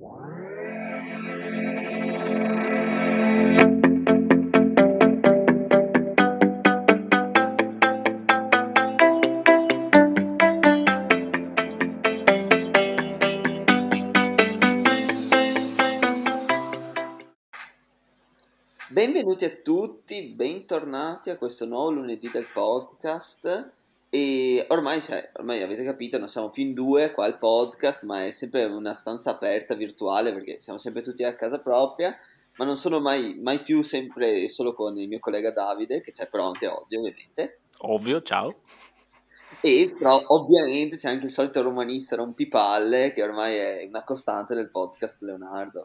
Benvenuti a tutti, bentornati a questo nuovo lunedì del podcast. E ormai, cioè, ormai avete capito, non siamo più in due qua al podcast, ma è sempre una stanza aperta virtuale perché siamo sempre tutti a casa propria. Ma non sono mai, mai più sempre solo con il mio collega Davide, che c'è però anche oggi, ovviamente. Ovvio, ciao. E però, ovviamente c'è anche il solito romanista rompipalle, che ormai è una costante del podcast Leonardo.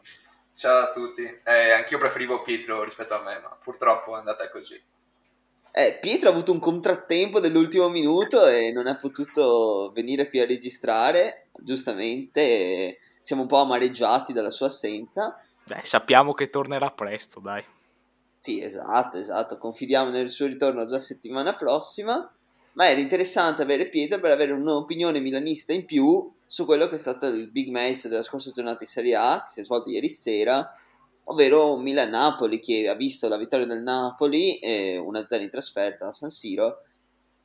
Ciao a tutti, eh, anch'io preferivo Pietro rispetto a me, ma purtroppo è andata così. Eh, Pietro ha avuto un contrattempo dell'ultimo minuto e non ha potuto venire qui a registrare, giustamente siamo un po' amareggiati dalla sua assenza. Beh, sappiamo che tornerà presto, dai. Sì, esatto, esatto, confidiamo nel suo ritorno già settimana prossima, ma era interessante avere Pietro per avere un'opinione milanista in più su quello che è stato il big match della scorsa giornata di Serie A, che si è svolto ieri sera, ovvero Milan-Napoli, che ha visto la vittoria del Napoli, e 1-0 in trasferta a San Siro,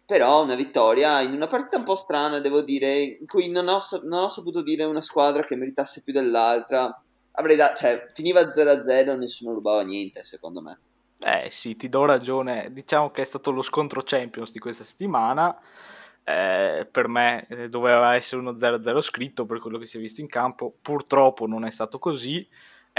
però una vittoria in una partita un po' strana, devo dire, in cui non ho, non ho saputo dire una squadra che meritasse più dell'altra. Avrei da- cioè, finiva 0-0 nessuno rubava niente, secondo me. Eh sì, ti do ragione. Diciamo che è stato lo scontro Champions di questa settimana eh, per me eh, doveva essere uno 0-0 scritto per quello che si è visto in campo, purtroppo non è stato così,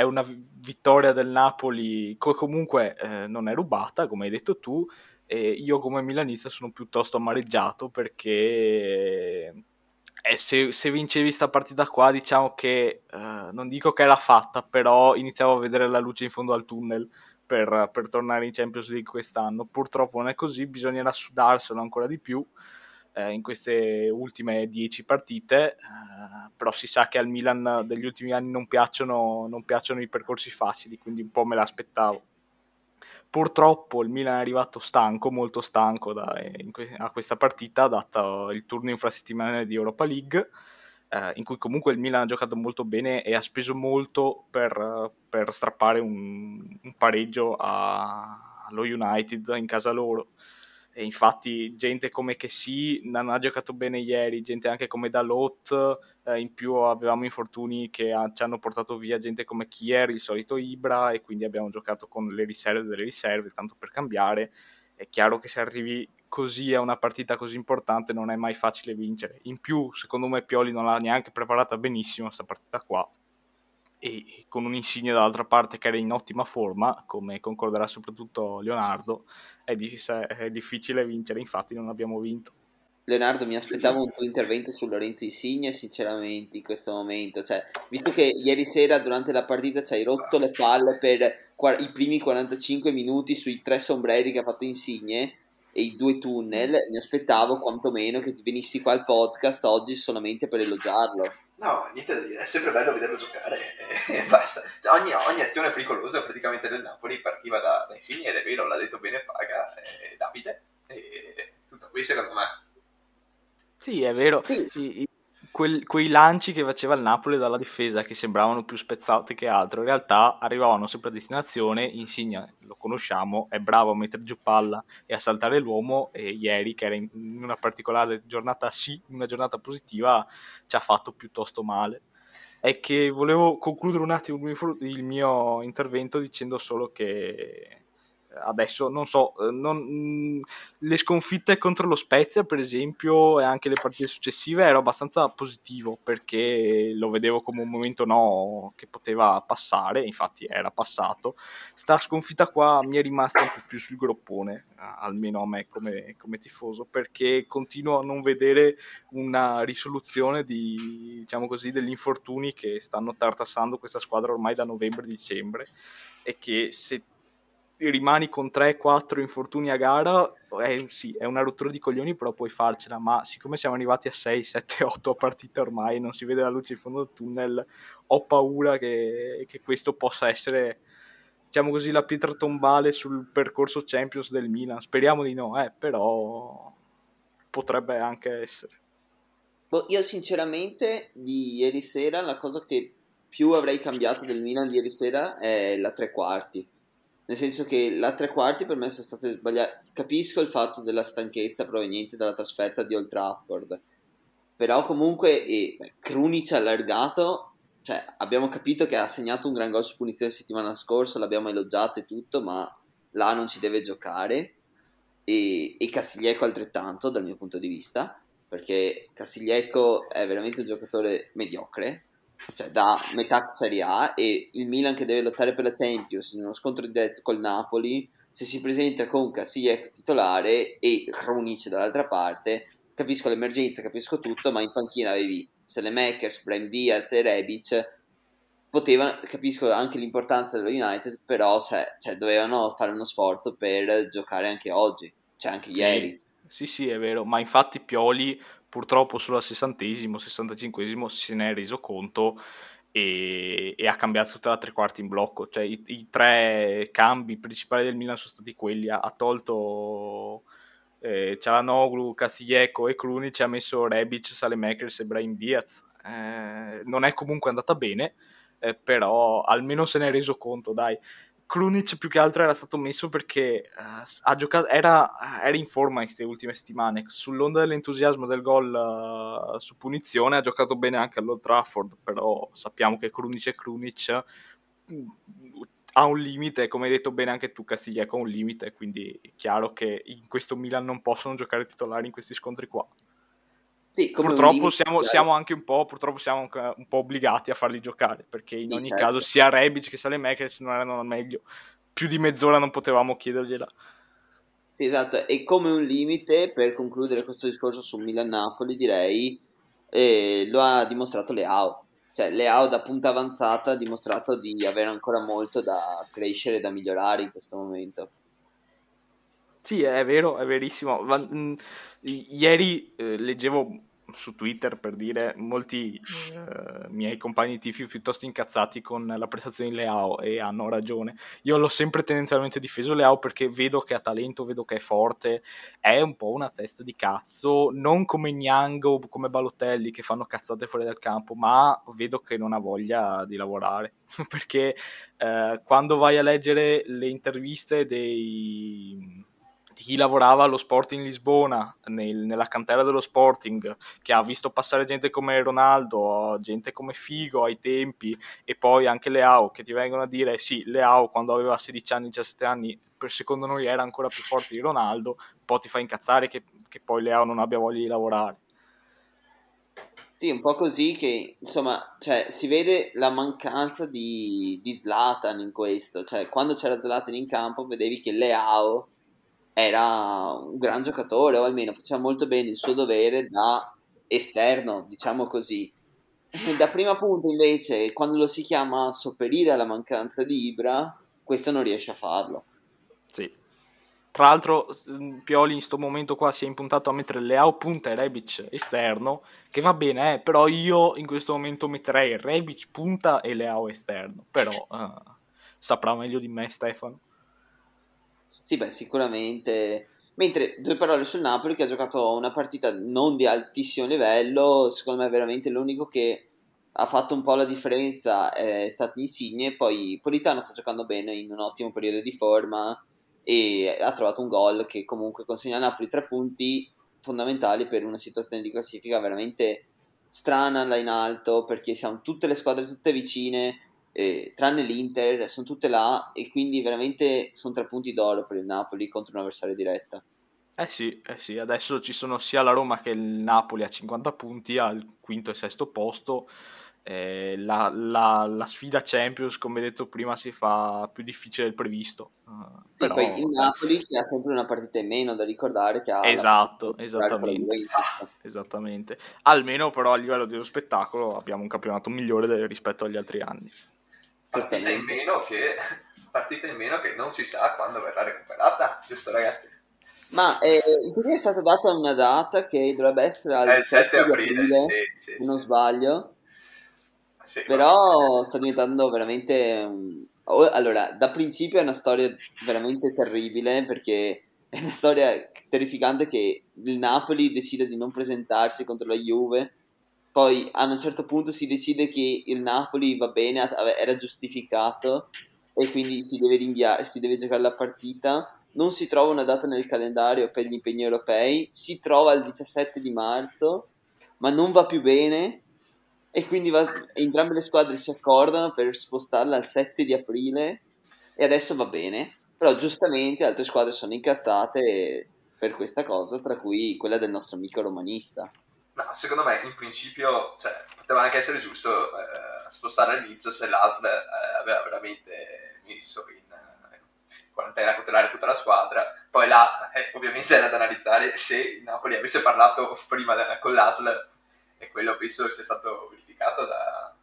è una vittoria del Napoli che comunque eh, non è rubata, come hai detto tu, e io come milanista sono piuttosto amareggiato perché eh, se, se, vincevi questa partita qua diciamo che eh, non dico che era fatta, però iniziavo a vedere la luce in fondo al tunnel. Per, per tornare in Champions League quest'anno. Purtroppo non è così, bisognerà sudarselo ancora di più eh, in queste ultime dieci partite, eh, però si sa che al Milan degli ultimi anni non piacciono, non piacciono i percorsi facili, quindi un po' me l'aspettavo. Purtroppo il Milan è arrivato stanco, molto stanco da, que- a questa partita, dato il turno infrasettimanale di Europa League, eh, in cui comunque il Milan ha giocato molto bene e ha speso molto per, per strappare un, un pareggio a, allo United in casa loro e infatti gente come che sì non ha giocato bene ieri, gente anche come Dalot, eh, in più avevamo infortuni che ha, ci hanno portato via gente come Kier, il solito Ibra e quindi abbiamo giocato con le riserve delle riserve, tanto per cambiare. È chiaro che se arrivi così a una partita così importante non è mai facile vincere. In più, secondo me Pioli non l'ha neanche preparata benissimo questa partita qua e con un insigne dall'altra parte che era in ottima forma, come concorderà soprattutto Leonardo, è, diff- è difficile vincere, infatti non abbiamo vinto. Leonardo, mi aspettavo un tuo intervento su Lorenzo Insigne, sinceramente, in questo momento. Cioè, visto che ieri sera durante la partita ci hai rotto le palle per i primi 45 minuti sui tre sombreri che ha fatto Insigne e i due tunnel, mi aspettavo quantomeno che venissi qua al podcast oggi solamente per elogiarlo. No, niente da dire, è sempre bello vederlo giocare e basta. Cioè, ogni, ogni, azione pericolosa praticamente del Napoli partiva da, da Insigne ed è vero, l'ha detto bene Paga, e Davide, e tutto qui secondo me. Sì, è vero. Sì quel, quei lanci che faceva il Napoli dalla difesa che sembravano più spezzati che altro, in realtà arrivavano sempre a destinazione. Insigne lo conosciamo, è bravo a mettere giù palla e a saltare l'uomo. E ieri, che era in una particolare giornata, sì, una giornata positiva, ci ha fatto piuttosto male. È che volevo concludere un attimo il mio intervento dicendo solo che adesso non so, eh, non, mm, le sconfitte contro lo Spezia per esempio e anche le partite successive ero abbastanza positivo perché lo vedevo come un momento no che poteva passare, infatti era passato. Sta sconfitta qua mi è rimasta un po' più sul groppone, almeno a me come, come tifoso, perché continuo a non vedere una risoluzione di, diciamo così, degli infortuni che stanno tartassando questa squadra ormai da novembre-dicembre e che se rimani con 3-4 infortuni a gara, eh, sì, è una rottura di coglioni, però puoi farcela. Ma siccome siamo arrivati a 6, 7, 8 a partita ormai, non si vede la luce in fondo del tunnel, ho paura che, che questo possa essere, diciamo così, la pietra tombale sul percorso Champions del Milan. Speriamo di no, eh, però potrebbe anche essere. Boh, io sinceramente di ieri sera la cosa che più avrei cambiato del Milan di ieri sera è la tre quarti. Nel senso che la tre quarti per me sono state sbagliate. Capisco il fatto della stanchezza proveniente dalla trasferta di Old Trafford. Però comunque eh, Krunic allargato, cioè abbiamo capito che ha segnato un gran gol su punizione la settimana scorsa, l'abbiamo elogiato e tutto, ma là non ci deve giocare. E, e Castiglieco altrettanto dal mio punto di vista, perché Castiglieco è veramente un giocatore mediocre, cioè da metà Serie A e il Milan che deve lottare per la Champions in uno scontro diretto col Napoli se si presenta con Castiglietto titolare e Krunic dall'altra parte capisco l'emergenza, capisco tutto ma in panchina avevi Selemakers, Brahim Diaz e Rebic. Potevano, capisco anche l'importanza dello United però se, cioè, dovevano fare uno sforzo per giocare anche oggi cioè anche sì, ieri. Sì sì è vero ma infatti Pioli purtroppo solo al sessantesimo, sessantacinquesimo se ne è reso conto e, e, ha cambiato tutta la tre quarti in blocco. Cioè i, i, tre cambi principali del Milan sono stati quelli. Ha, tolto eh, Cialanoglu, Castiglieco e Krunic, ha messo Rebic, Salemakers e Brahim Diaz. Eh, non è comunque andata bene, eh, però almeno se ne è reso conto, dai. Krunic più che altro era stato messo perché uh, giocato, era, era, in forma in queste ultime settimane. Sull'onda dell'entusiasmo del gol uh, su punizione ha giocato bene anche all'Old Trafford, però sappiamo che Krunic è Krunic mm, ha un limite, come hai detto bene anche tu Castiglieco ha un limite, quindi è chiaro che in questo Milan non possono giocare titolari in questi scontri qua. Sì, purtroppo siamo, siamo, anche un po', purtroppo siamo un po' obbligati a farli giocare perché in sì, ogni certo. caso sia Rebic che Salemakers non erano al meglio. Più di mezz'ora non potevamo chiedergliela. Sì, esatto. E come un limite, per concludere questo discorso su Milan-Napoli, direi eh, lo ha dimostrato Leao. Cioè, Leao da punta avanzata ha dimostrato di avere ancora molto da crescere e da migliorare in questo momento. Sì, è vero, è verissimo. Mm, ieri eh, leggevo su Twitter per dire molti eh, miei compagni tifi piuttosto incazzati con la prestazione di Leao e hanno ragione. Io l'ho sempre tendenzialmente difeso Leao perché vedo che ha talento, vedo che è forte, è un po' una testa di cazzo, non come Gnang o come Balotelli che fanno cazzate fuori dal campo, ma vedo che non ha voglia di lavorare perché eh, quando vai a leggere le interviste dei chi lavorava allo Sporting Lisbona, nel, nella cantera dello Sporting, che ha visto passare gente come Ronaldo, gente come Figo ai tempi, e poi anche Leao, che ti vengono a dire sì, Leao quando aveva 16 anni, 17 anni, per secondo noi era ancora più forte di Ronaldo, poi ti fa incazzare che, che poi Leao non abbia voglia di lavorare. Sì, un po' così che, insomma, cioè, si vede la mancanza di, di Zlatan in questo. Cioè, quando c'era Zlatan in campo, vedevi che Leao era un gran giocatore o almeno faceva molto bene il suo dovere da esterno, diciamo così. Da prima punta invece, quando lo si chiama a sopperire alla mancanza di Ibra, questo non riesce a farlo. Sì. Tra l'altro mm, Pioli in questo momento qua si è impuntato a mettere Leao punta e Rebic esterno, che va bene, eh, però io in questo momento metterei Rebic punta e Leao esterno, però uh, saprà meglio di me Stefano. Sì, beh, sicuramente. Mentre due parole sul Napoli che ha giocato una partita non di altissimo livello, secondo me veramente l'unico che ha fatto un po' la differenza è stato Insigne, poi Politano sta giocando bene in un ottimo periodo di forma e ha trovato un gol che comunque consegna a Napoli tre punti fondamentali per una situazione di classifica veramente strana là in alto perché siamo tutte le squadre tutte vicine eh, tranne l'Inter, sono tutte là e quindi veramente sono tre punti d'oro per il Napoli contro un'avversaria diretta. Eh sì, eh sì, adesso ci sono sia la Roma che il Napoli a 50 punti al quinto e sesto posto. Eh, la, la, la, sfida Champions, come detto prima, si fa più difficile del previsto. Uh, sì, però, poi il Napoli che ha sempre una partita in meno da ricordare che ha esatto, esattamente, esattamente. Almeno però a livello dello spettacolo abbiamo un campionato migliore rispetto agli altri anni partita in meno che partita in meno che non si sa quando verrà recuperata, giusto ragazzi? Ma eh, è stata data una data che dovrebbe essere al 7, 7 aprile, aprile sì, sì, se non sì. sbaglio. Però sta diventando veramente... Allora, da principio è una storia veramente terribile perché è una storia terrificante che il Napoli decide di non presentarsi contro la Juve poi a un certo punto si decide che il Napoli va bene, era giustificato e quindi si deve rinviare, si deve giocare la partita. Non si trova una data nel calendario per gli impegni europei, si trova il 17 di marzo, ma non va più bene e quindi va, entrambe le squadre si accordano per spostarla al 7 di aprile e adesso va bene. Però giustamente altre squadre sono incazzate per questa cosa, tra cui quella del nostro amico romanista. No, secondo me in principio cioè, poteva anche essere giusto eh, spostare all'inizio se l'ASL eh, aveva veramente messo in, eh, quarantena cautelare tutta la squadra. Poi là eh, ovviamente era da analizzare se Napoli avesse parlato prima da, con l'ASL e quello penso sia stato verificato da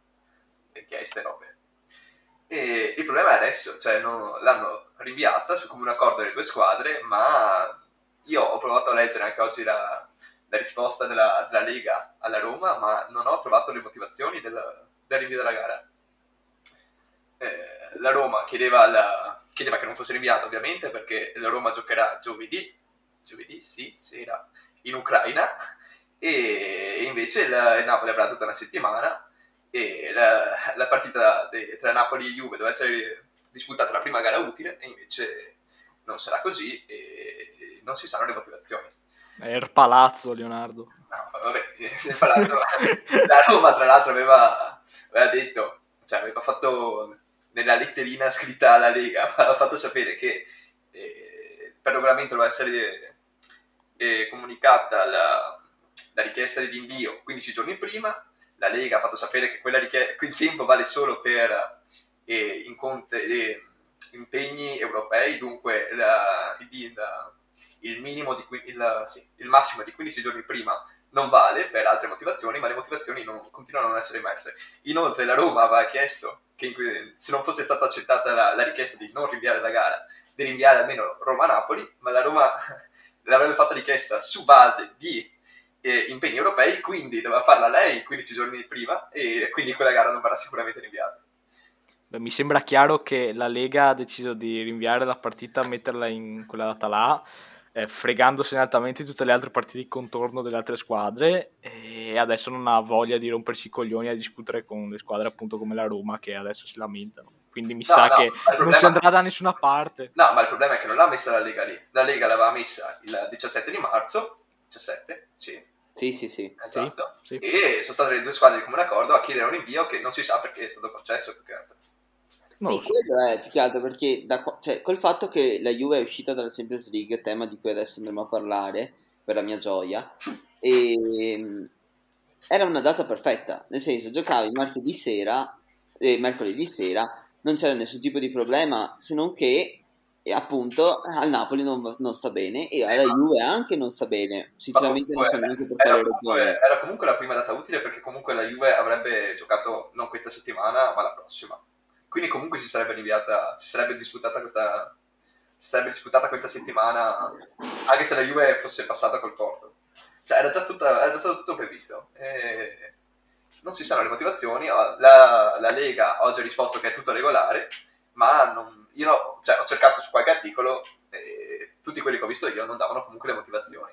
richieste robe. E il problema è adesso, cioè no, l'hanno rinviata su come un accordo delle due squadre, ma io ho provato a leggere anche oggi la, la risposta della, della, Lega alla Roma, ma non ho trovato le motivazioni del, del rinvio della gara. Eh, la Roma chiedeva, la, chiedeva, che non fosse rinviata ovviamente perché la Roma giocherà giovedì, giovedì sì, sera, in Ucraina e, invece il, il, Napoli avrà tutta una settimana e la, la partita de, tra Napoli e Juve doveva essere disputata la prima gara utile e invece non sarà così e non si sanno le motivazioni. È il palazzo, Leonardo. No, vabbè, il palazzo. la Roma, tra l'altro, aveva, aveva detto, cioè aveva fatto nella letterina scritta alla Lega, aveva fatto sapere che eh, per regolamento doveva essere eh, comunicata la, la, richiesta di rinvio 15 giorni prima. La Lega ha fatto sapere che richiesta, il tempo vale solo per eh, incontre, eh, impegni europei, dunque la, la il, di, il, sì, il massimo di 15 giorni prima non vale per altre motivazioni, ma le motivazioni non, continuano a non essere emerse. Inoltre la Roma aveva chiesto che se non fosse stata accettata la, la richiesta di non rinviare la gara, di rinviare almeno Roma-Napoli, ma la Roma l'avrebbe fatta richiesta su base di eh, impegni europei, quindi doveva farla lei 15 giorni prima e quindi quella gara non verrà sicuramente rinviata. Beh, mi sembra chiaro che la Lega ha deciso di rinviare la partita, metterla in quella data là, eh, fregandosi nettamente tutte le altre partite di contorno delle altre squadre e adesso non ha voglia di rompersi i coglioni a discutere con le squadre appunto come la Roma che adesso si lamentano. Quindi mi no, sa no, che problema... non si andrà da nessuna parte. No, ma il problema è che non l'ha messa la Lega lì. La Lega l'aveva messa il 17 di marzo. 17? Sì. Sì, sì, sì. Esatto. Sì, sì. E sono state le due squadre di comune accordo a chiedere un invio che non si sa perché è stato concesso più che altro. Non sì, so. quello è più che altro perché da, cioè, col fatto che la Juve è uscita dalla Champions League, tema di cui adesso andremo a parlare, per la mia gioia, e, ehm, era una data perfetta, nel senso giocavi martedì sera, eh, mercoledì sera, non c'era nessun tipo di problema, se non che e appunto al Napoli non, non, sta bene e sì, alla Juve anche non sta bene. Sinceramente non so neanche per quale ragione era comunque la prima data utile perché comunque la Juve avrebbe giocato non questa settimana ma la prossima quindi comunque si sarebbe rinviata, si sarebbe disputata questa, si sarebbe disputata questa settimana, anche se la Juve fosse passata col Porto. Cioè era già, tutta, era già stato tutto previsto. E non si sanno le motivazioni, la, la, Lega oggi ha risposto che è tutto regolare, ma non, io cioè, ho cercato su qualche articolo e tutti quelli che ho visto io non davano comunque le motivazioni.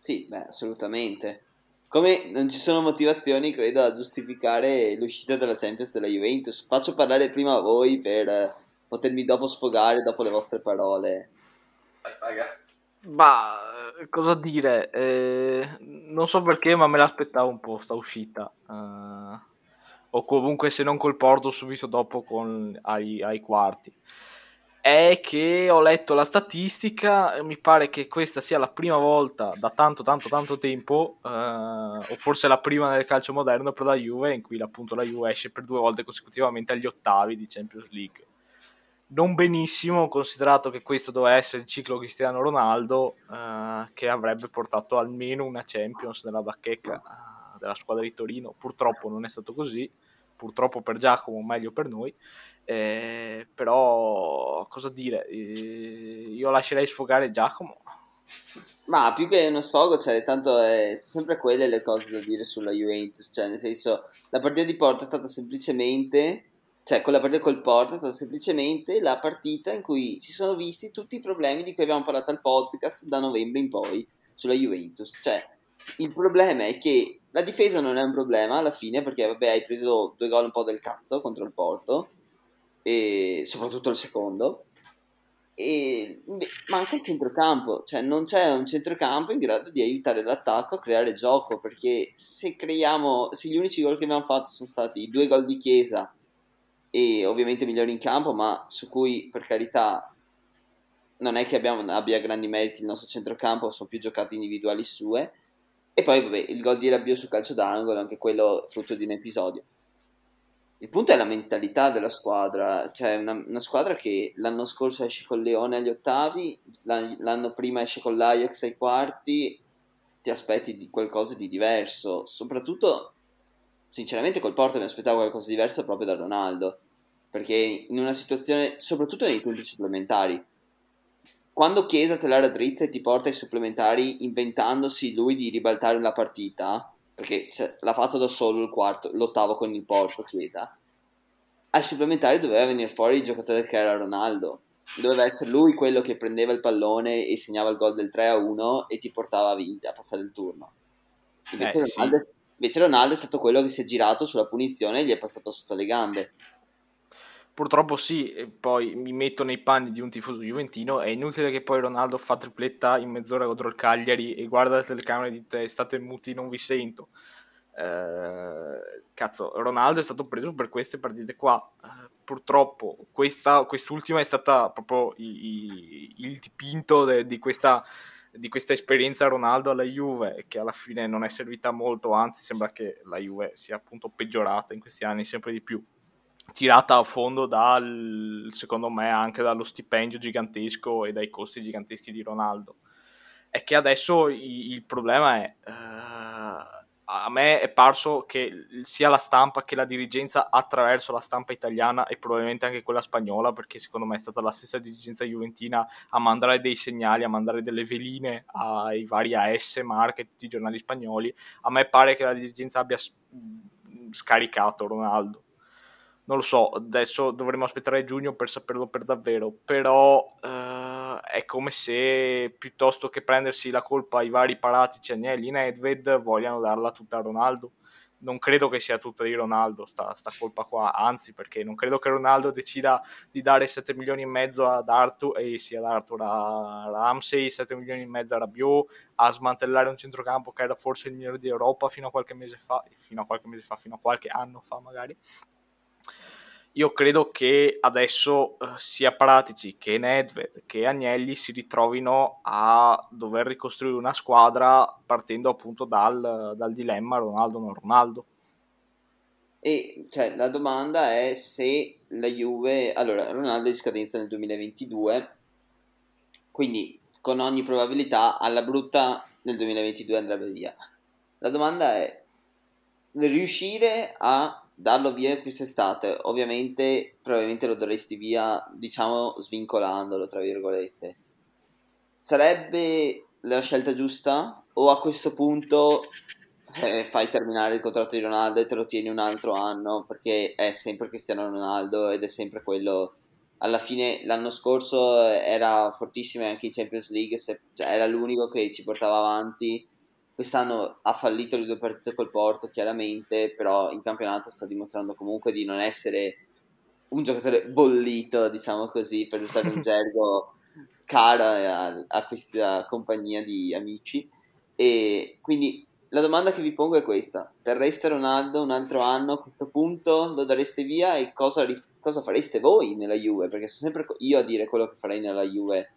Sì, beh, assolutamente. Come non ci sono motivazioni, credo, a giustificare l'uscita della Champions della Juventus. Faccio parlare prima a voi per potermi dopo sfogare dopo le vostre parole. Ma cosa dire? Eh, non so perché, ma me l'aspettavo un po' sta uscita. Uh, o comunque se non col Porto subito dopo con, ai, ai quarti è che ho letto la statistica, mi pare che questa sia la prima volta da tanto tanto tanto tempo, eh, o forse la prima nel calcio moderno per la Juve, in cui appunto la Juve esce per due volte consecutivamente agli ottavi di Champions League. Non benissimo, considerato che questo doveva essere il ciclo Cristiano Ronaldo, eh, che avrebbe portato almeno una Champions nella bacheca eh, della squadra di Torino. Purtroppo non è stato così, purtroppo per Giacomo, meglio per noi. Eh, però cosa dire? Eh, io lascerei sfogare Giacomo. Ma più che uno sfogo, cioè, tanto è sempre quelle le cose da dire sulla Juventus, cioè, nel senso, la partita di Porto è stata semplicemente, cioè, con la partita col Porto è stata semplicemente la partita in cui si sono visti tutti i problemi di cui abbiamo parlato al podcast da novembre in poi sulla Juventus, cioè, il problema è che la difesa non è un problema alla fine perché vabbè hai preso due gol un po' del cazzo contro il Porto e soprattutto il secondo. E manca il centrocampo, cioè non c'è un centrocampo in grado di aiutare l'attacco a creare gioco, perché se creiamo, se gli unici gol che abbiamo fatto sono stati i due gol di Chiesa e ovviamente migliori in campo, ma su cui per carità non è che abbiamo, abbia grandi meriti il nostro centrocampo, sono più giocate individuali sue, e poi vabbè il gol di Rabiot sul calcio d'angolo, anche quello frutto di un episodio. Il punto è la mentalità della squadra, cioè una, una squadra che l'anno scorso esce con Leone agli ottavi, l'anno prima esce con l'Ajax ai quarti, ti aspetti di qualcosa di diverso, soprattutto sinceramente col Porto mi aspettavo qualcosa di diverso proprio da Ronaldo, perché in una situazione, soprattutto nei tempi supplementari, quando Chiesa te la raddrizza e ti porta ai supplementari inventandosi lui di ribaltare la partita, perché l'ha fatto da solo il quarto, l'ottavo con il Porto Chiesa, ai supplementari doveva venire fuori il giocatore che era Ronaldo. Doveva essere lui quello che prendeva il pallone e segnava il gol del 3 a 1 e ti portava a, vinta, a passare il turno. Invece, eh, Ronaldo, sì. invece Ronaldo è stato quello che si è girato sulla punizione e gli è passato sotto le gambe. Purtroppo sì, e poi mi metto nei panni di un tifoso juventino, è inutile che poi Ronaldo fa tripletta in mezz'ora contro il Cagliari e guarda le telecamere e dite state muti, non vi sento. Eh, cazzo, Ronaldo è stato preso per queste partite qua. Eh, purtroppo questa, quest'ultima è stata proprio i, i, il dipinto de, di questa di questa esperienza Ronaldo alla Juve che alla fine non è servita molto, anzi sembra che la Juve sia appunto peggiorata in questi anni sempre di più tirata a fondo dal, secondo me, anche dallo stipendio gigantesco e dai costi giganteschi di Ronaldo. È che adesso il, il problema è, uh, a me è parso che sia la stampa che la dirigenza attraverso la stampa italiana e probabilmente anche quella spagnola, perché secondo me è stata la stessa dirigenza juventina a mandare dei segnali, a mandare delle veline ai vari AS, Marche, giornali spagnoli, a me pare che la dirigenza abbia scaricato Ronaldo non lo so, adesso dovremo aspettare giugno per saperlo per davvero, però eh, è come se piuttosto che prendersi la colpa ai vari Paratici, Agnelli, Nedved, vogliano darla tutta a Ronaldo. Non credo che sia tutta di Ronaldo sta, sta colpa qua, anzi perché non credo che Ronaldo decida di dare 7 milioni e mezzo ad Arthur, e sì ad Arthur, a Ramsey, 7 milioni e mezzo a Rabiot, a smantellare un centrocampo che era forse il migliore di Europa fino a qualche mese fa, fino a qualche mese fa, fino a qualche anno fa magari io credo che adesso eh, sia Pratici che Nedved che Agnelli si ritrovino a dover ricostruire una squadra partendo appunto dal, dal dilemma Ronaldo non Ronaldo. E cioè, la domanda è se la Juve, allora Ronaldo è in scadenza nel 2022, quindi con ogni probabilità alla brutta nel 2022 andrebbe via. La domanda è riuscire a darlo via quest'estate, ovviamente probabilmente lo daresti via, diciamo, svincolandolo, tra virgolette. Sarebbe la scelta giusta? O a questo punto eh, fai terminare il contratto di Ronaldo e te lo tieni un altro anno? Perché è sempre Cristiano Ronaldo ed è sempre quello... Alla fine l'anno scorso era fortissimo anche in Champions League, se, cioè, era l'unico che ci portava avanti Quest'anno ha fallito le due partite col Porto, chiaramente, però in campionato sta dimostrando comunque di non essere un giocatore bollito, diciamo così, per usare un gergo caro a, a questa compagnia di amici. E quindi la domanda che vi pongo è questa: terreste Ronaldo un altro anno a questo punto? Lo dareste via e cosa, rif- cosa fareste voi nella Juve? Perché sono sempre io a dire quello che farei nella Juve.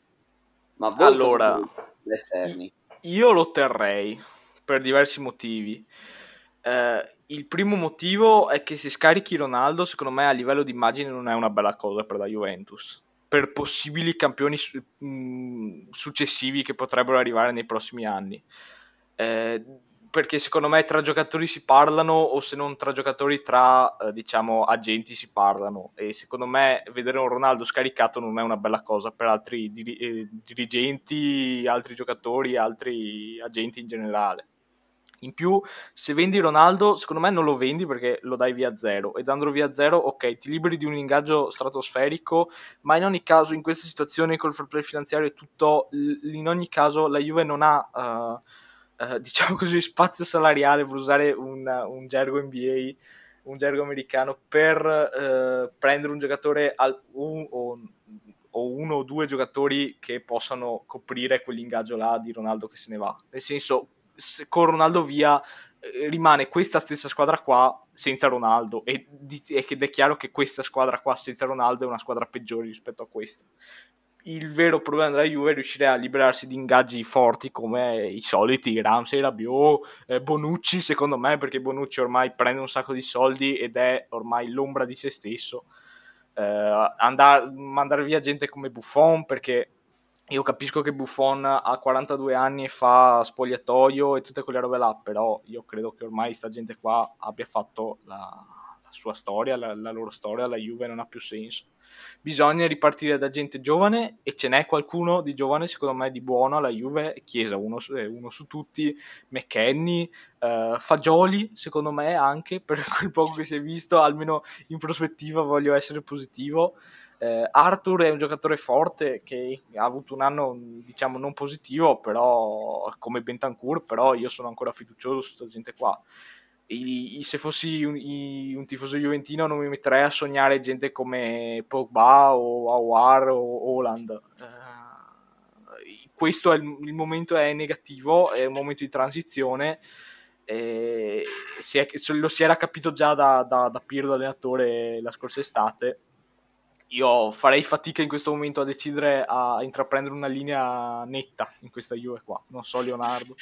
Ma voi allora, esterni? Io lo terrei per diversi motivi. Eh, il primo motivo è che se scarichi Ronaldo, secondo me a livello di immagine non è una bella cosa per la Juventus. Per possibili campioni su- mh, successivi che potrebbero arrivare nei prossimi anni. Eh, perché secondo me tra giocatori si parlano o se non tra giocatori tra eh, diciamo agenti si parlano e secondo me vedere un Ronaldo scaricato non è una bella cosa per altri diri- eh, dirigenti, altri giocatori, altri agenti in generale. In più, se vendi Ronaldo, secondo me non lo vendi perché lo dai via zero. E dandolo via zero, ok, ti liberi di un ingaggio stratosferico, ma in ogni caso, in questa situazione col fair play finanziario e tutto, in ogni caso la Juve non ha... Uh, eh, diciamo così, spazio salariale, per usare un, un gergo NBA, un gergo americano, per eh, prendere un giocatore al, un, o, o, uno o due giocatori che possano coprire quell'ingaggio là di Ronaldo che se ne va. Nel senso, con Ronaldo via eh, rimane questa stessa squadra qua senza Ronaldo ed è chiaro che questa squadra qua senza Ronaldo è una squadra peggiore rispetto a questa il vero problema della Juve è riuscire a liberarsi di ingaggi forti come i soliti Ramsey, Rabiot, eh, Bonucci secondo me perché Bonucci ormai prende un sacco di soldi ed è ormai l'ombra di se stesso. Eh, andare, mandare via gente come Buffon perché io capisco che Buffon ha 42 anni e fa spogliatoio e tutte quelle robe là però io credo che ormai sta gente qua abbia fatto la, la sua storia, la, la loro storia, la Juve non ha più senso bisogna ripartire da gente giovane e ce n'è qualcuno di giovane secondo me di buono alla Juve, Chiesa uno, uno su tutti, McKenny, uh, Fagioli secondo me anche per quel poco che si è visto, almeno in prospettiva voglio essere positivo. Uh, Arthur è un giocatore forte che ha avuto un anno diciamo non positivo, però come Bentancur, però io sono ancora fiducioso su questa gente qua se fossi un, un, tifoso juventino non mi metterei a sognare gente come Pogba o Awar o Holland. Uh, questo è il, il, momento è negativo, è un momento di transizione. Eh, si è, lo si era capito già da, da, da Pirlo allenatore la scorsa estate. Io farei fatica in questo momento a decidere a intraprendere una linea netta in questa Juve qua. Non so, Leonardo.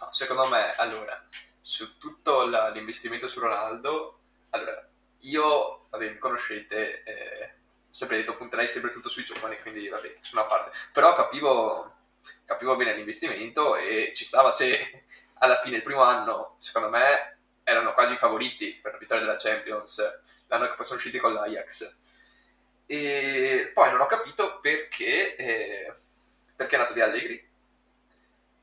No, secondo me, allora, su tutto la, l'investimento su Ronaldo, allora, io, vabbè, mi conoscete, eh, sempre detto punterei sempre tutto sui giovani, quindi vabbè, su una parte. Però capivo, capivo bene l'investimento e ci stava se alla fine il primo anno, secondo me, erano quasi favoriti per la vittoria della Champions, l'anno che poi sono usciti con l'Ajax. E poi non ho capito perché, eh, perché è nato di Allegri,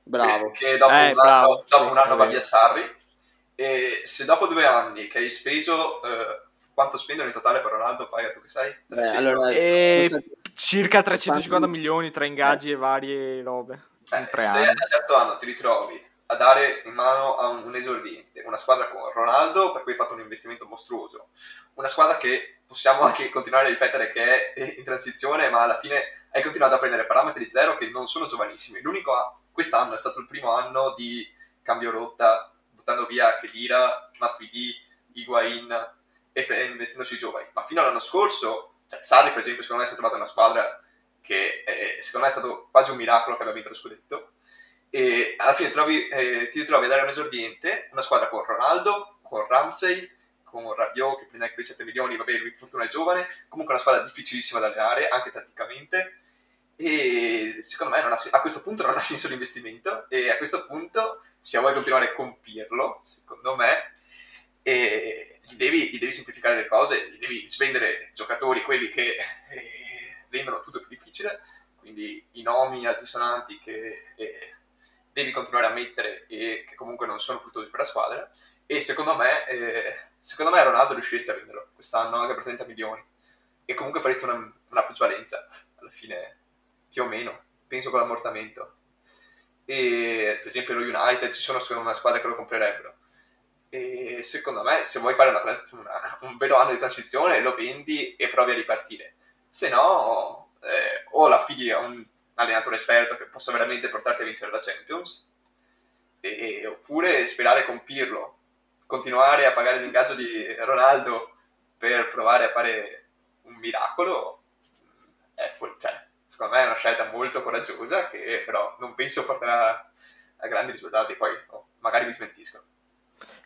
Bravo. Che dopo eh, un bravo, anno, dopo sì, un anno va via Sarri. E se dopo due anni che hai speso... Eh, quanto spendono in totale per Ronaldo? Paga tu che sai? Beh, allora, e... Circa 350 quanti... milioni tra ingaggi eh. e varie robe. Eh, se anni. al terzo anno ti ritrovi a dare in mano a un, un esordiente, una squadra con Ronaldo, per cui hai fatto un investimento mostruoso, una squadra che possiamo anche continuare a ripetere che è in transizione, ma alla fine hai continuato a prendere parametri zero che non sono giovanissimi. L'unico quest'anno è stato il primo anno di cambio rotta, buttando via Kedira, Matuidi, Higuain e investendo sui giovani. Ma fino all'anno scorso, cioè, Sarri per esempio, secondo me si è trovata una squadra che eh, secondo me è stato quasi un miracolo che aveva vinto lo scudetto. E alla fine trovi, eh, ti ritrovi a dare un esordiente, una squadra con Ronaldo, con Ramsey, con Rabiot che prende anche lui 7 milioni, vabbè lui fortuna è giovane, comunque una squadra difficilissima da allenare, anche tatticamente, e secondo me ha, a questo punto non ha senso l'investimento e a questo punto se vuoi continuare a compierlo, secondo me, gli devi, gli devi semplificare le cose, gli devi svendere giocatori, quelli che eh, rendono tutto più difficile, quindi i nomi altisonanti che eh, devi continuare a mettere e che comunque non sono fruttuosi per la squadra. E secondo me, eh, secondo me Ronaldo riusciresti a venderlo quest'anno anche per 30 milioni. E comunque faresti una, una plusvalenza alla fine più o meno, penso con l'ammortamento. E per esempio lo United ci sono secondo me una squadra che lo comprerebbero. E secondo me se vuoi fare una, una, un vero anno di transizione lo vendi e provi a ripartire. Se no, eh, o la figli a un allenatore esperto che possa veramente portarti a vincere la Champions, e, oppure sperare con Pirlo, continuare a pagare l'ingaggio di Ronaldo per provare a fare un miracolo, è fuori, cioè, secondo me è una scelta molto coraggiosa che però non penso porterà a grandi risultati, poi oh, magari mi smentisco.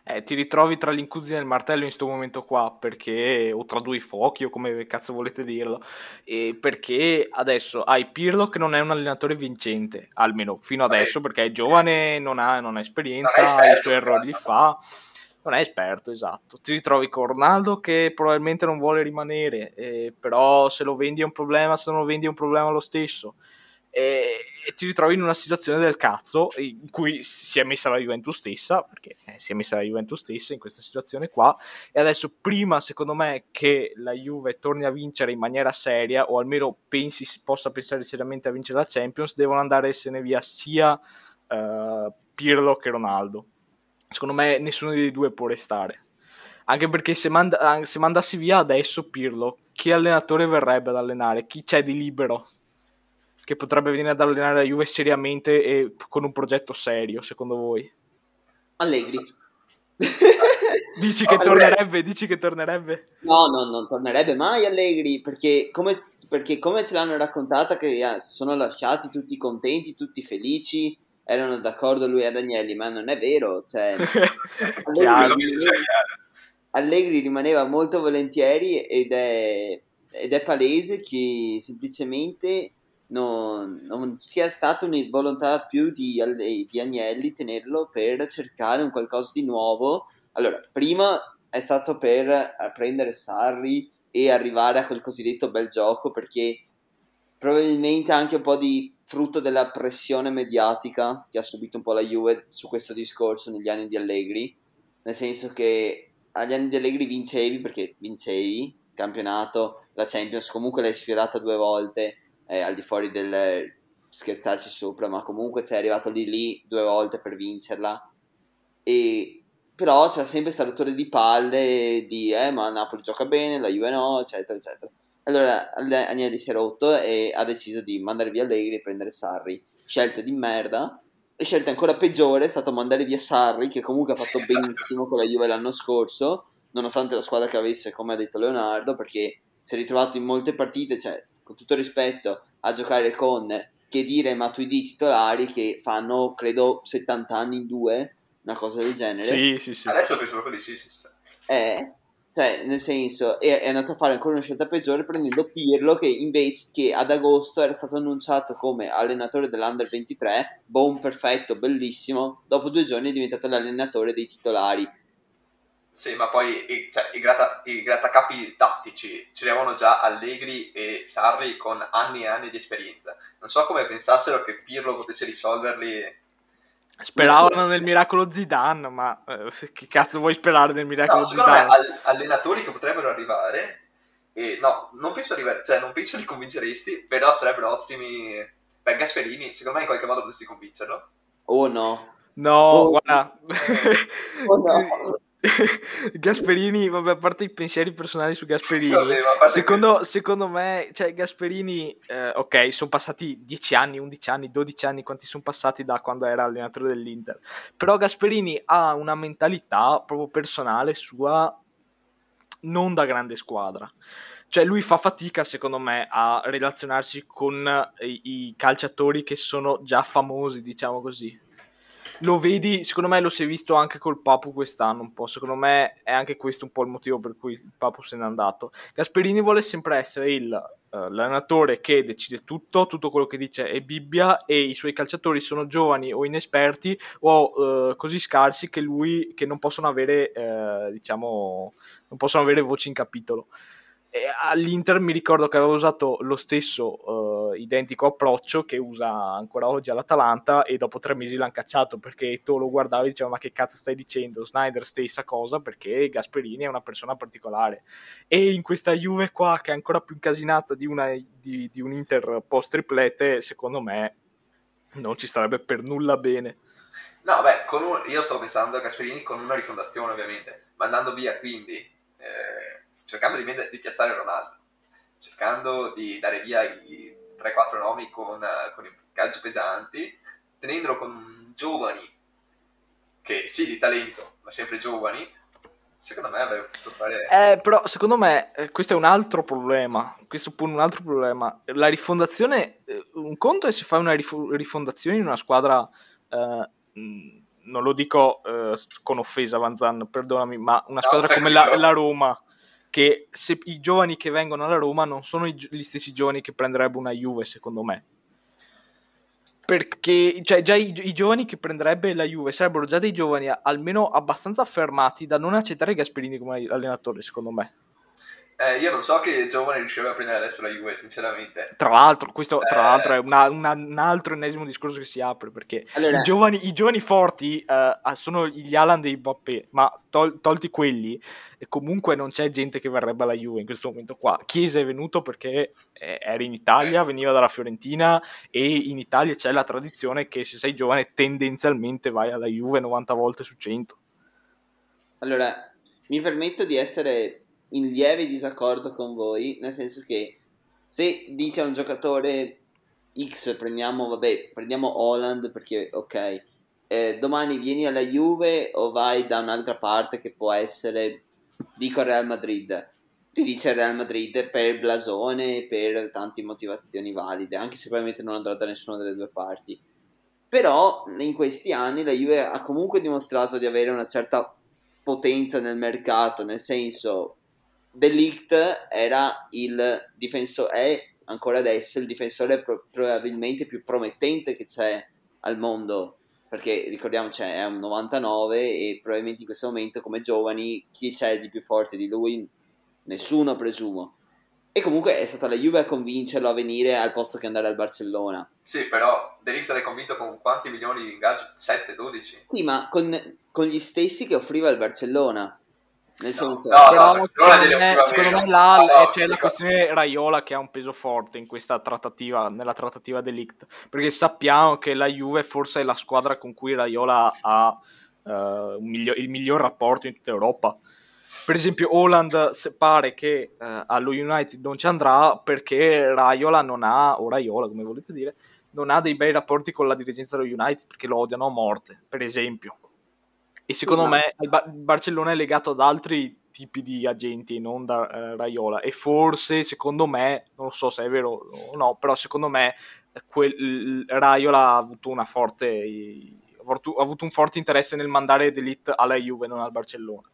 Eh, ti ritrovi tra l'incudine e il martello in questo momento qua, perché, o tra due fuochi, o come cazzo volete dirlo, e perché adesso hai Pirlo che non è un allenatore vincente, almeno fino adesso, perché è giovane, non ha, non ha esperienza, non esperto, i suoi errori li fa non è esperto, esatto. Ti ritrovi con Ronaldo che probabilmente non vuole rimanere, eh, però se lo vendi è un problema, se non lo vendi è un problema lo stesso. E, e, ti ritrovi in una situazione del cazzo in cui si è messa la Juventus stessa, perché eh, si è messa la Juventus stessa in questa situazione qua, e adesso prima, secondo me, che la Juve torni a vincere in maniera seria, o almeno pensi, possa pensare seriamente a vincere la Champions, devono andare se ne via sia... Uh, Pirlo che Ronaldo. Secondo me nessuno dei due può restare. Anche perché se, manda, se mandassi via adesso Pirlo, chi allenatore verrebbe ad allenare? Chi c'è di libero? Che potrebbe venire ad allenare la Juve seriamente e con un progetto serio, secondo voi? Allegri. dici che tornerebbe? Dici che tornerebbe? No, no, non tornerebbe mai Allegri perché come, perché come ce l'hanno raccontata che eh, sono lasciati tutti contenti, tutti felici, erano d'accordo lui e Agnelli, ma non è vero. Cioè, Allegri, Allegri rimaneva molto volentieri ed è, ed è palese che semplicemente non, non, sia stata una volontà più di, di, Agnelli tenerlo per cercare un qualcosa di nuovo. Allora, prima è stato per prendere Sarri e arrivare a quel cosiddetto bel gioco perché probabilmente anche un po' di frutto della pressione mediatica che ha subito un po' la Juve su questo discorso negli anni di Allegri, nel senso che agli anni di Allegri vincevi perché vincevi campionato, la Champions comunque l'hai sfiorata due volte eh, al di fuori del scherzarci sopra, ma comunque sei arrivato lì lì due volte per vincerla e però c'era sempre questa rottura di palle di eh ma Napoli gioca bene, la Juve no, eccetera eccetera. Allora Agnelli si è rotto e ha deciso di mandare via Allegri e prendere Sarri. Scelte di merda e scelta ancora peggiore è stato mandare via Sarri, che comunque ha fatto sì, esatto. benissimo con la Juve l'anno scorso, nonostante la squadra che avesse, come ha detto Leonardo, perché si è ritrovato in molte partite, cioè, con tutto il rispetto, a giocare con che dire Matuidi titolari che fanno, credo, 70 anni in due, una cosa del genere. Sì, sì, sì. Adesso penso proprio di sì, sì, sì. Eh, cioè, nel senso, è, è, andato a fare ancora una scelta peggiore prendendo Pirlo che invece che ad agosto era stato annunciato come allenatore dell'Under 23, buon perfetto, bellissimo, dopo due giorni è diventato l'allenatore dei titolari. Sì, ma poi i, cioè, i, grata, i grattacapi tattici ce li avevano già Allegri e Sarri con anni e anni di esperienza. Non so come pensassero che Pirlo potesse risolverli Speravano nel miracolo Zidane, ma eh, che cazzo vuoi sperare nel miracolo no, secondo Zidane? Me, all- allenatori che potrebbero arrivare, e no, non penso, arrivare, cioè, non penso li convinceresti, però sarebbero ottimi. Beh, Gasperini, secondo me in qualche modo potresti convincerlo. Oh no. No, oh. guarda. Oh, no. Gasperini, vabbè, a parte i pensieri personali su Gasperini, vabbè, secondo, secondo, me, cioè, Gasperini, eh, ok, sono passati 10 anni, 11 anni, 12 anni, quanti sono passati da quando era allenatore dell'Inter, però Gasperini ha una mentalità proprio personale sua, non da grande squadra. Cioè, lui fa fatica, secondo me, a relazionarsi con i, i calciatori che sono già famosi, diciamo così lo vedi, secondo me lo si è visto anche col Papu quest'anno un po', secondo me è anche questo un po' il motivo per cui il Papu se n'è andato. Gasperini vuole sempre essere il, uh, l'allenatore che decide tutto, tutto quello che dice è Bibbia e i suoi calciatori sono giovani o inesperti o uh, così scarsi che lui, che non possono avere, uh, diciamo, non possono avere voci in capitolo all'Inter mi ricordo che aveva usato lo stesso identico approccio che usa ancora oggi all'Atalanta e dopo tre mesi l'hanno cacciato perché tu lo guardavi e dicevi ma che cazzo stai dicendo? Snyder stessa cosa perché Gasperini è una persona particolare. E in questa Juve qua che è ancora più incasinata di, una, di, di un Inter post triplete secondo me non ci starebbe per nulla bene. No beh un, io stavo pensando a Gasperini con una rifondazione ovviamente. Mandando via quindi eh cercando di, di, piazzare Ronaldo, cercando di dare via i 3-4 nomi con, con i calci pesanti, tenendolo con giovani, che sì di talento, ma sempre giovani, secondo me avrebbe potuto fare... Eh, però secondo me eh, questo è un altro problema, questo pone un altro problema. La rifondazione, eh, un conto è se fai una rif- rifondazione in una squadra... Eh, non lo dico eh, con offesa Vanzan, perdonami, ma una squadra no, come la, la, Roma, che se i giovani che vengono alla Roma non sono gli stessi giovani che prenderebbe una Juve, secondo me. Perché cioè, già i, i, giovani che prenderebbe la Juve sarebbero già dei giovani almeno abbastanza affermati da non accettare Gasperini come allenatore, secondo me. Eh, io non so che giovane riuscirebbe a prendere adesso la Juve, sinceramente. Tra l'altro, questo tra Eh. l'altro è una- una- un altro ennesimo discorso che si apre perché Allora, i, giovani, i giovani forti eh, sono gli Alan dei Mbappé, ma tol- tolti quelli, eh, comunque non c'è gente che verrebbe alla Juve in questo momento qua. Chiesa è venuto perché eh, era in Italia, veniva dalla Fiorentina e in Italia c'è la tradizione che se sei giovane tendenzialmente vai alla Juve 90 volte su 100. allora, mi permetto di essere in lieve disaccordo con voi, nel senso che se dice a un giocatore X, prendiamo, vabbè, prendiamo Holland perché, ok, eh, domani vieni alla Juve o vai da un'altra parte che può essere, dico Real Madrid, ti dice Real Madrid per blasone, per tante motivazioni valide, anche se probabilmente non andrà da nessuna delle due parti. Però in questi anni la Juve ha comunque dimostrato di avere una certa potenza nel mercato, nel senso De Ligt era il difensore, è ancora adesso il difensore pro- probabilmente più promettente che c'è al mondo, perché ricordiamoci è un 99 e probabilmente in questo momento come giovani chi c'è di più forte di lui? Nessuno presumo. E comunque è stata la Juve a convincerlo a venire al posto che andare al Barcellona. Sì, però De Ligt l'hai convinto con quanti milioni di ingaggio? 7, 12? Sì, ma con, con gli stessi che offriva il Barcellona. Nel No, senso, no, Però gliene secondo me, secondo me là No, no, c'è la questione Raiola che ha un peso forte in questa trattativa, nella trattativa delict, perché sappiamo che la Juve forse è la squadra con cui Raiola ha un miglio- il miglior rapporto in tutta Europa. Per esempio, Holland pare che eh, allo United non ci andrà perché Raiola non ha, o Raiola come volete dire, non ha dei bei rapporti con la dirigenza dello United perché lo odiano a morte, per esempio. E secondo Sì, me il, Ba- il Barcellona è legato ad altri tipi di agenti non da eh, Raiola. E forse, secondo me, non lo so se è vero o no, però secondo me eh, quel, Raiola ha avuto una forte. ha avuto- ha avuto un forte interesse nel mandare D'Elite alla Juve, non al Barcellona.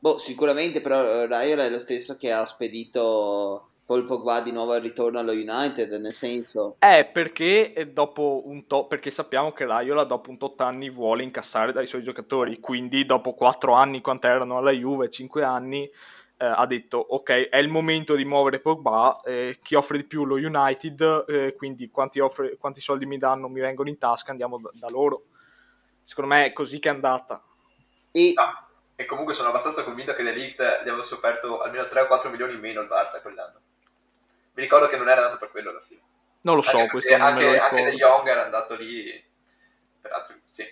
Boh, sicuramente, però eh, Raiola è lo stesso che ha spedito Paul Pogba di nuovo al ritorno allo United, nel senso... Eh, perché dopo un tot, perché sappiamo che Raiola dopo un tot anni vuole incassare dai suoi giocatori, quindi dopo 4 anni, quanto erano alla Juve, 5 anni, eh, ha detto ok, è il momento di muovere Pogba, eh, chi offre di più lo United, eh, quindi quanti, offre- quanti soldi mi danno mi vengono in tasca, andiamo da, da loro. Secondo me è così che è andata. E No. E comunque sono abbastanza convinto che De Ligt gli avesse offerto almeno 3 o 4 milioni in meno il Barça quell'anno. Mi ricordo che non era andato per quello alla fine. Non lo so, anche, questo perché non me anche, anche. De Jong era andato lì per altri... Sì,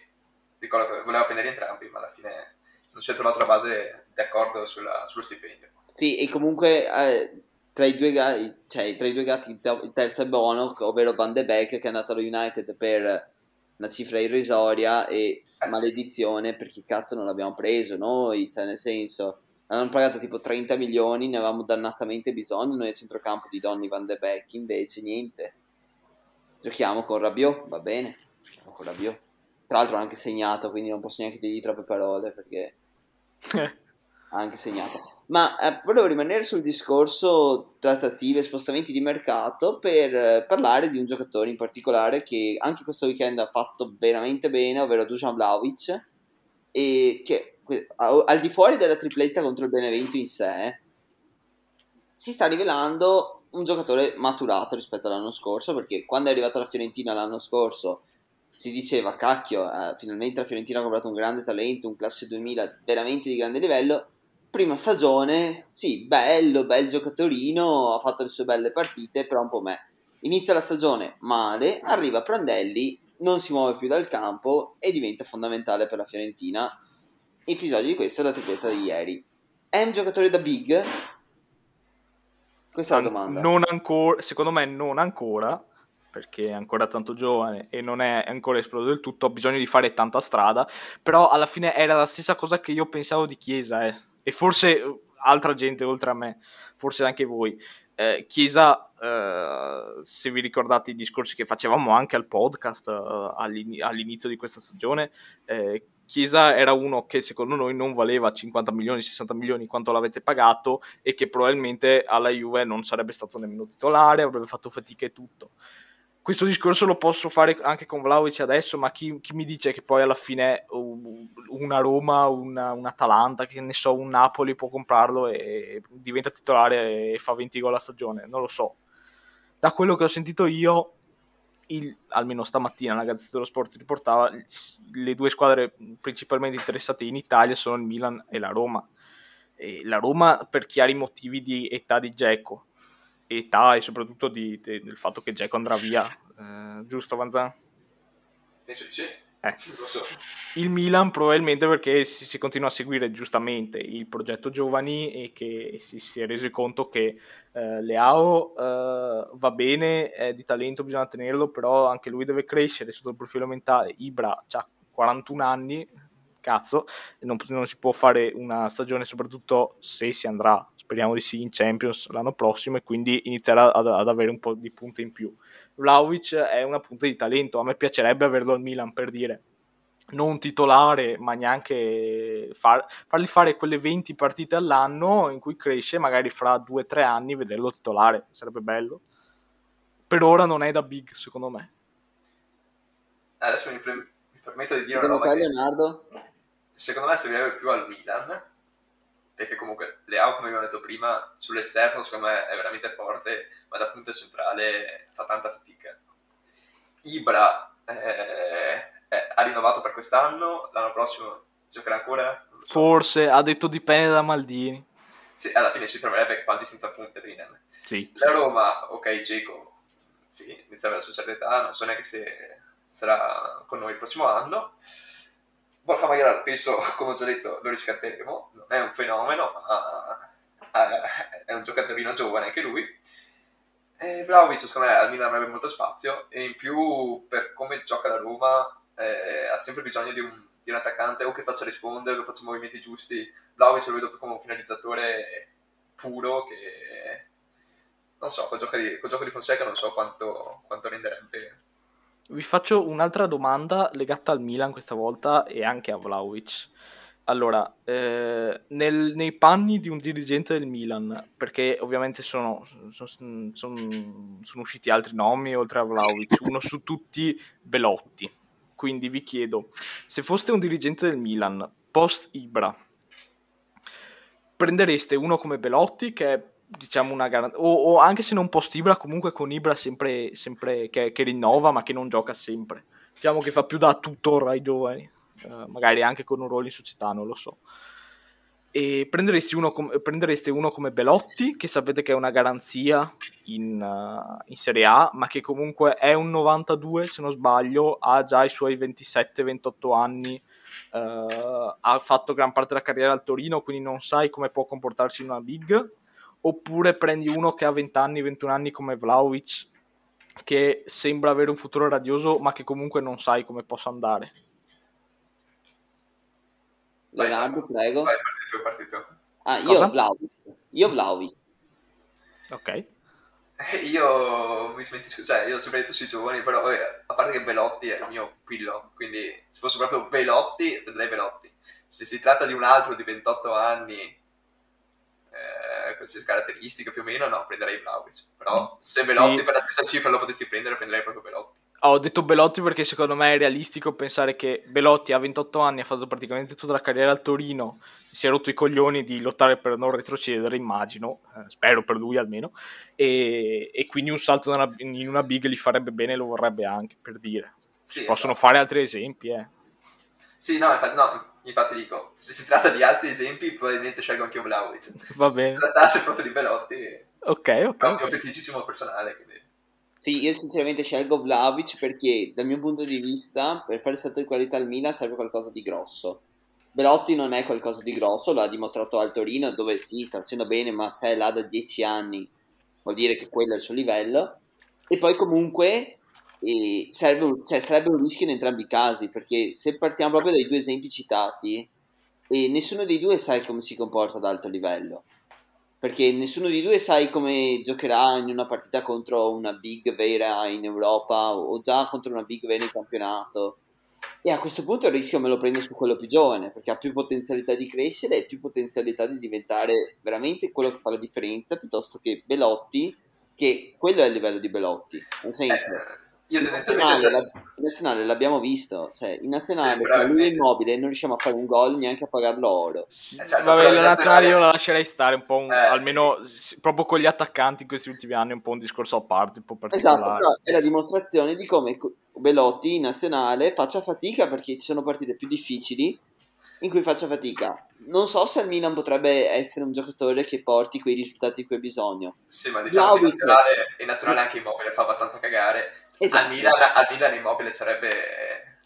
ricordo che voleva prendere entrambi, ma alla fine non si è trovato la base d'accordo sulla- sullo stipendio. sì, e comunque eh, tra, i due gatti, cioè, tra i due gatti il te- il terzo è buono, ovvero Van de Beek che è andato allo United per una cifra irrisoria e sì. maledizione perché cazzo non l'abbiamo preso noi, cioè nel senso... Hanno pagato tipo 30 milioni, ne avevamo dannatamente bisogno noi a centrocampo di Donny Van de Beek, invece niente. Giochiamo con Rabiot, va bene, giochiamo con Rabiot. Tra l'altro ha anche segnato, quindi non posso neanche dirgli troppe parole perché ha anche segnato. Ma eh, volevo rimanere sul discorso trattative, spostamenti di mercato per eh, parlare di un giocatore in particolare che anche questo weekend ha fatto veramente bene, ovvero Dusan Vlaovic, e che al di fuori della tripletta contro il Benevento in sé si sta rivelando un giocatore maturato rispetto all'anno scorso perché quando è arrivato alla Fiorentina l'anno scorso si diceva cacchio eh, finalmente la Fiorentina ha comprato un grande talento un classe 2000 veramente di grande livello prima stagione sì bello bel giocatorino ha fatto le sue belle partite però un po' me. Inizia la stagione male arriva Prandelli non si muove più dal campo e diventa fondamentale per la Fiorentina episodio di questo è la tripletta di ieri è un giocatore da big questa è la domanda. Non ancora, secondo me non ancora, perché è ancora tanto giovane e non è ancora esploso del tutto, ha bisogno di fare tanta strada, però alla fine era la stessa cosa che io pensavo di Chiesa, eh. e forse eh, altra gente oltre a me, forse anche voi. Eh, Chiesa, eh, se vi ricordate i discorsi che facevamo anche al podcast eh, all'ini- all'inizio di questa stagione, eh, Chiesa era uno che secondo noi non valeva 50 milioni, 60 milioni quanto l'avete pagato e che probabilmente alla Juve non sarebbe stato nemmeno titolare, avrebbe fatto fatica e tutto. questo discorso lo posso fare anche con Vlaovic adesso, ma chi, chi mi dice che poi alla fine una Roma, una, un Atalanta, che ne so, un Napoli può comprarlo e diventa titolare e fa 20 gol a stagione? Non lo so. Da quello che ho sentito io, il, almeno stamattina la Gazzetta dello Sport riportava, le due squadre principalmente interessate in Italia sono il Milan e la Roma. E la Roma per chiari motivi di età di Geco età e soprattutto di, de, del fatto che Jack andrà via, eh, giusto Vanzan? Penso di sì. Eh. So. Il Milan probabilmente perché si, si, continua a seguire giustamente il progetto giovani e che si, si è reso conto che eh, Leao eh, va bene, è di talento, bisogna tenerlo, però anche lui deve crescere sotto il profilo mentale. Ibra ha 41 anni, cazzo, non, non si può fare una stagione soprattutto se si andrà speriamo di sì in Champions l'anno prossimo e quindi inizierà ad, ad avere un po' di punte in più. Vlaovic è una punta di talento, a me piacerebbe averlo al Milan per dire non titolare, ma neanche far, fargli fare quelle 20 partite all'anno in cui cresce, magari fra 2-3 anni vederlo titolare, sarebbe bello. Per ora non è da big, secondo me. Adesso mi, pre- mi permetto di dire una roba. Leonardo? Secondo me servirebbe più al Milan perché comunque Leao, come abbiamo detto prima, sull'esterno secondo me è veramente forte, ma da punta centrale fa tanta fatica. Ibra eh, eh, ha rinnovato per quest'anno, l'anno prossimo giocherà ancora? So. Forse, ha detto dipende da Maldini. Sì, alla fine si troverebbe quasi senza punte Milan. Sì, La Roma, ok, Geco, sì, inizia verso certa età, non so neanche se sarà con noi il prossimo anno. Borja Maioral penso, come ho già detto, lo riscatteremo, non è un fenomeno, ma eh, è un giocatorino giovane anche lui. E Vlaovic secondo me al Milan avrebbe molto spazio e in più per come gioca la Roma eh, ha sempre bisogno di un, di un, attaccante o che faccia rispondere o che faccia movimenti giusti. Vlaovic lo vedo più come un finalizzatore puro che non so, col gioco di, col gioco di Fonseca non so quanto, quanto renderebbe vi faccio un'altra domanda legata al Milan questa volta e anche a Vlaovic. Allora, eh, nel, nei panni di un dirigente del Milan, perché ovviamente sono, sono, sono, sono, usciti altri nomi oltre a Vlaovic, uno su tutti Belotti. Quindi vi chiedo, se foste un dirigente del Milan post Ibra, prendereste uno come Belotti che è diciamo una garanzia o, o, anche se non post Ibra comunque con Ibra sempre, sempre che, che, rinnova ma che non gioca sempre. Diciamo che fa più da tutore ai giovani. Uh, magari anche con un ruolo in società non lo so. E prenderesti uno, com- prendereste uno come Belotti che sapete che è una garanzia in, uh, in, Serie A ma che comunque è un 92 se non sbaglio ha già i suoi 27-28 anni uh, ha fatto gran parte della carriera al Torino quindi non sai come può comportarsi in una big oppure prendi uno che ha 20 anni, 21 anni come Vlaovic, che sembra avere un futuro radioso, ma che comunque non sai come possa andare. Leonardo, prego. Vai, partito, partito. Ah, io Vlaovic. Io Vlaovic. Ok. Io mi smentisco, cioè io ho sempre detto sui giovani, però vabbè, a parte che Belotti è il mio pillo, quindi se fosse proprio Belotti, vedrei Belotti. Se si tratta di un altro di 28 anni queste caratteristiche più o meno, no, prenderei Vlaovic. Però mm. se Belotti sì. per la stessa cifra lo potessi prendere, prenderei proprio Belotti. Ho detto Belotti perché secondo me è realistico pensare che Belotti a 28 anni ha fatto praticamente tutta la carriera al Torino, si è rotto i coglioni di lottare per non retrocedere, immagino, eh, spero per lui almeno, e, e quindi un salto in una, in una, big gli farebbe bene lo vorrebbe anche, per dire. Sì, Possono esatto. fare altri esempi, eh. Sì, no, no, infatti dico, se si tratta di altri esempi, probabilmente scelgo anche io Vlaovic. Va bene. Se si trattasse proprio di Belotti, ok, ok. È un mio feticissimo personale, quindi... Sì, io sinceramente scelgo Vlaovic perché dal mio punto di vista, per fare salto di qualità al Milan serve qualcosa di grosso. Belotti non è qualcosa di grosso, lo ha dimostrato al Torino, dove sì, sta facendo bene, ma se è là da 10 anni vuol dire che quello è il suo livello. E poi comunque e serve, cioè, sarebbe un rischio in entrambi i casi perché se partiamo proprio dai due esempi citati e nessuno dei due sai come si comporta ad alto livello. Perché nessuno dei due sai come giocherà in una partita contro una big vera in Europa o già contro una big vera in campionato. E a questo punto il rischio me lo prendo su quello più giovane perché ha più potenzialità di crescere e più potenzialità di diventare veramente quello che fa la differenza piuttosto che Belotti che quello è il livello di Belotti nel senso eh Io In nazionale, se- la- in nazionale l'abbiamo visto, se in nazionale Sì, cioè, lui è immobile e non riusciamo a fare un gol neanche a pagarlo oro. Eh, certo, Vabbè, la in nazionale io nazionale- la lascerei stare un po', un- Eh. almeno proprio con gli attaccanti in questi ultimi anni, un po' un discorso a parte, un po' Esatto, particolare. però è la dimostrazione di come co- Belotti in nazionale faccia fatica perché ci sono partite più difficili in cui faccia fatica. Non so se il Milan potrebbe essere un giocatore che porti quei risultati di cui ha bisogno. Sì, ma diciamo che in nazionale, in nazionale anche Immobile fa abbastanza cagare. Esatto. Al, Milan, al Milan Immobile sarebbe...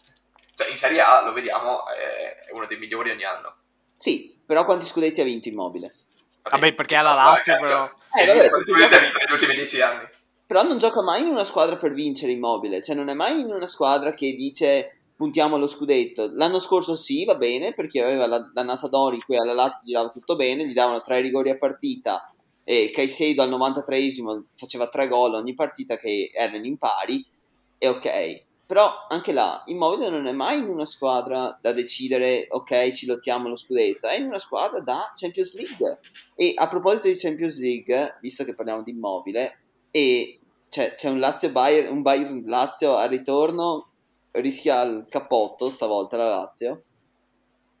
Cioè, in Serie A, lo vediamo, è uno dei migliori ogni anno. Sì, però quanti scudetti ha vinto Immobile? Vabbè, perché alla Ma Lazio, però. Eh, vabbè, quanti scudetti ha vinto negli ultimi dieci anni? Però non gioca mai in una squadra per vincere Immobile, cioè non è mai in una squadra che dice puntiamo allo scudetto. L'anno scorso sì, va bene, perché aveva la dannata Dori qui alla Lazio girava tutto bene, gli davano tre rigori a partita e Caicedo al 93esimo faceva tre gol ogni partita che erano in pari e ok. Però anche là, Immobile non è mai in una squadra da decidere ok, ci lottiamo lo scudetto, è in una squadra da Champions League. E a proposito di Champions League, visto che parliamo di Immobile, e cioè, c'è un Lazio Bayern, un Bayern Lazio al ritorno, rischia il cappotto stavolta la Lazio.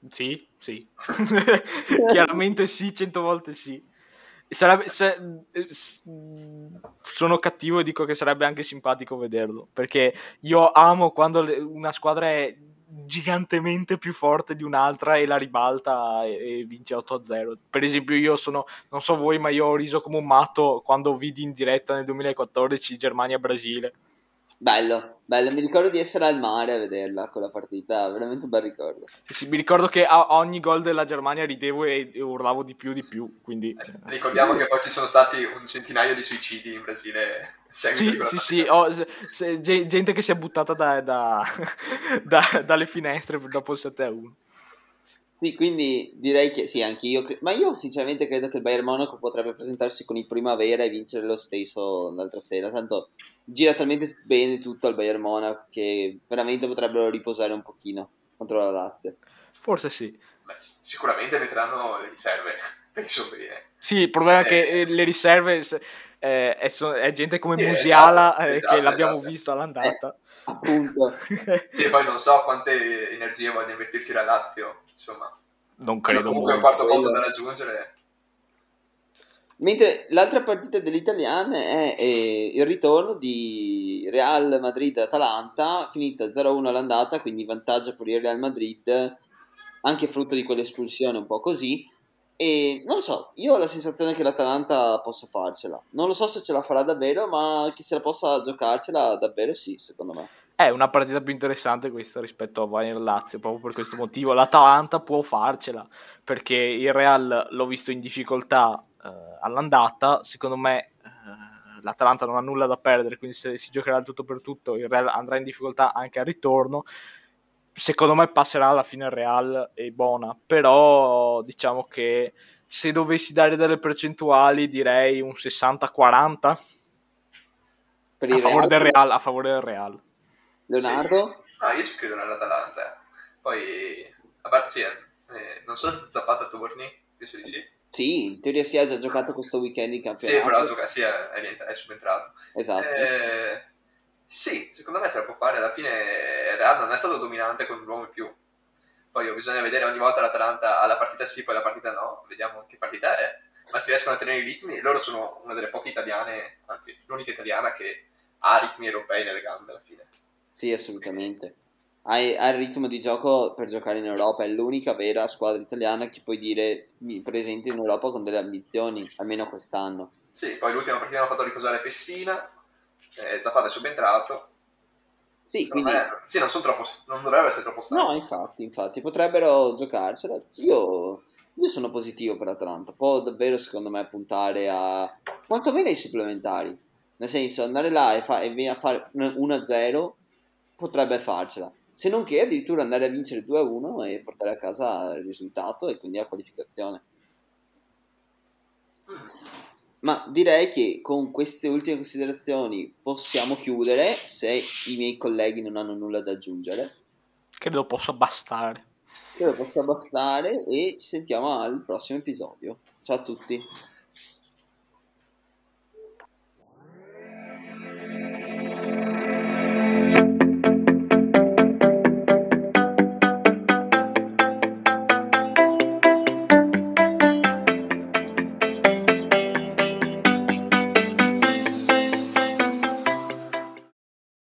Sì, sì. Chiaramente sì, cento volte sì. Sarebbe, se- eh, s- sono cattivo e dico che sarebbe anche simpatico vederlo, perché io amo quando una squadra è gigantemente più forte di un'altra e la ribalta e, e vince 8-0. Per esempio io sono, non so voi, ma io ho riso come un matto quando vidi in diretta nel 2014 Germania-Brasile. Bello, bello, mi ricordo di essere al mare a vederla quella partita, veramente un bel ricordo. Sì, sì, mi ricordo che a ogni gol della Germania ridevo e, urlavo di più di più, quindi... Eh, Ricordiamo che poi ci sono stati un centinaio di suicidi in Brasile. Sì, sì, sì, ho- se- se- ge- gente che si è buttata da- da- da- dalle finestre dopo il 7 a 1. Sì, quindi direi che sì, anche io, cre- ma io sinceramente credo che il Bayern Monaco potrebbe presentarsi con il Primavera e vincere lo stesso l'altra sera, tanto gira talmente bene tutto al Bayern Monaco che veramente potrebbero riposare un pochino contro la Lazio. Forse sì. Beh, sicuramente metteranno le riserve, penso bene. Sì, il problema è che Eh. eh, le riserve eh, è, so- è gente come Sì, Musiala esatto, eh, esatto, che l'abbiamo esatto. visto all'andata. Appunto. Sì, poi non so quante energie voglia investirci la Lazio, insomma. non credo comunque un quarto posto da raggiungere. Mentre l'altra partita delle italiane è eh, il ritorno di Real Madrid-Atalanta, finita 0-1 all'andata, quindi vantaggio per il Real Madrid, anche frutto di quell'espulsione un po' così. E non lo so, io ho la sensazione che l'Atalanta possa farcela. Non lo so se ce la farà davvero, ma che se la possa giocarsela davvero sì, secondo me. È una partita più interessante questa rispetto a Bayern Lazio, proprio per questo motivo. L'Atalanta può farcela, perché il Real l'ho visto in difficoltà eh, all'andata, secondo me eh, l'Atalanta non ha nulla da perdere, quindi se si giocherà tutto per tutto, il Real andrà in difficoltà anche al ritorno. Secondo me passerà alla fine il Real e buona, però diciamo che se dovessi dare delle percentuali direi un 60-40 Per a favore del Real. A favore del Real. Leonardo? No, io ci credo nell'Atalanta. Poi, a parte, sì, eh, non so se Zapata torni, penso di sì. Sì, in teoria si è già giocato questo weekend in Sì, campionato. però gioca, sì, è, è è subentrato. Esatto. Eh, sì, secondo me se la può fare. Alla fine Real non è stato dominante con un uomo in più. Poi bisogna vedere ogni volta l'Atalanta alla partita sì, poi la partita no. Vediamo che partita è. Ma si riescono a tenere i ritmi. Loro sono una delle poche italiane, anzi, l'unica italiana che ha ritmi europei nelle gambe alla fine. Sì, assolutamente. Hai, ha il ritmo di gioco per giocare in Europa, è l'unica vera squadra italiana che puoi dire mi presente in Europa con delle ambizioni, almeno quest'anno. Sì, poi l'ultima partita hanno fatto riposare Pessina. Eh, Zapata è subentrato. Sì, quindi... me- sì, non, sono troppo, non dovrebbero essere troppo stanchi. No, infatti, infatti, potrebbero giocarsela. Io, io sono positivo per l'Atalanta, può davvero secondo me puntare a quantomeno ai supplementari. Nel senso, andare là e, fa- e venire a fare un- 1-0 potrebbe farcela. Se non che addirittura andare a vincere 2-1 e portare a casa il risultato e quindi la qualificazione. Mm. Ma direi che con queste ultime considerazioni possiamo chiudere se i miei colleghi non hanno nulla da aggiungere. Credo possa bastare. Credo possa bastare e ci sentiamo al prossimo episodio. Ciao a tutti.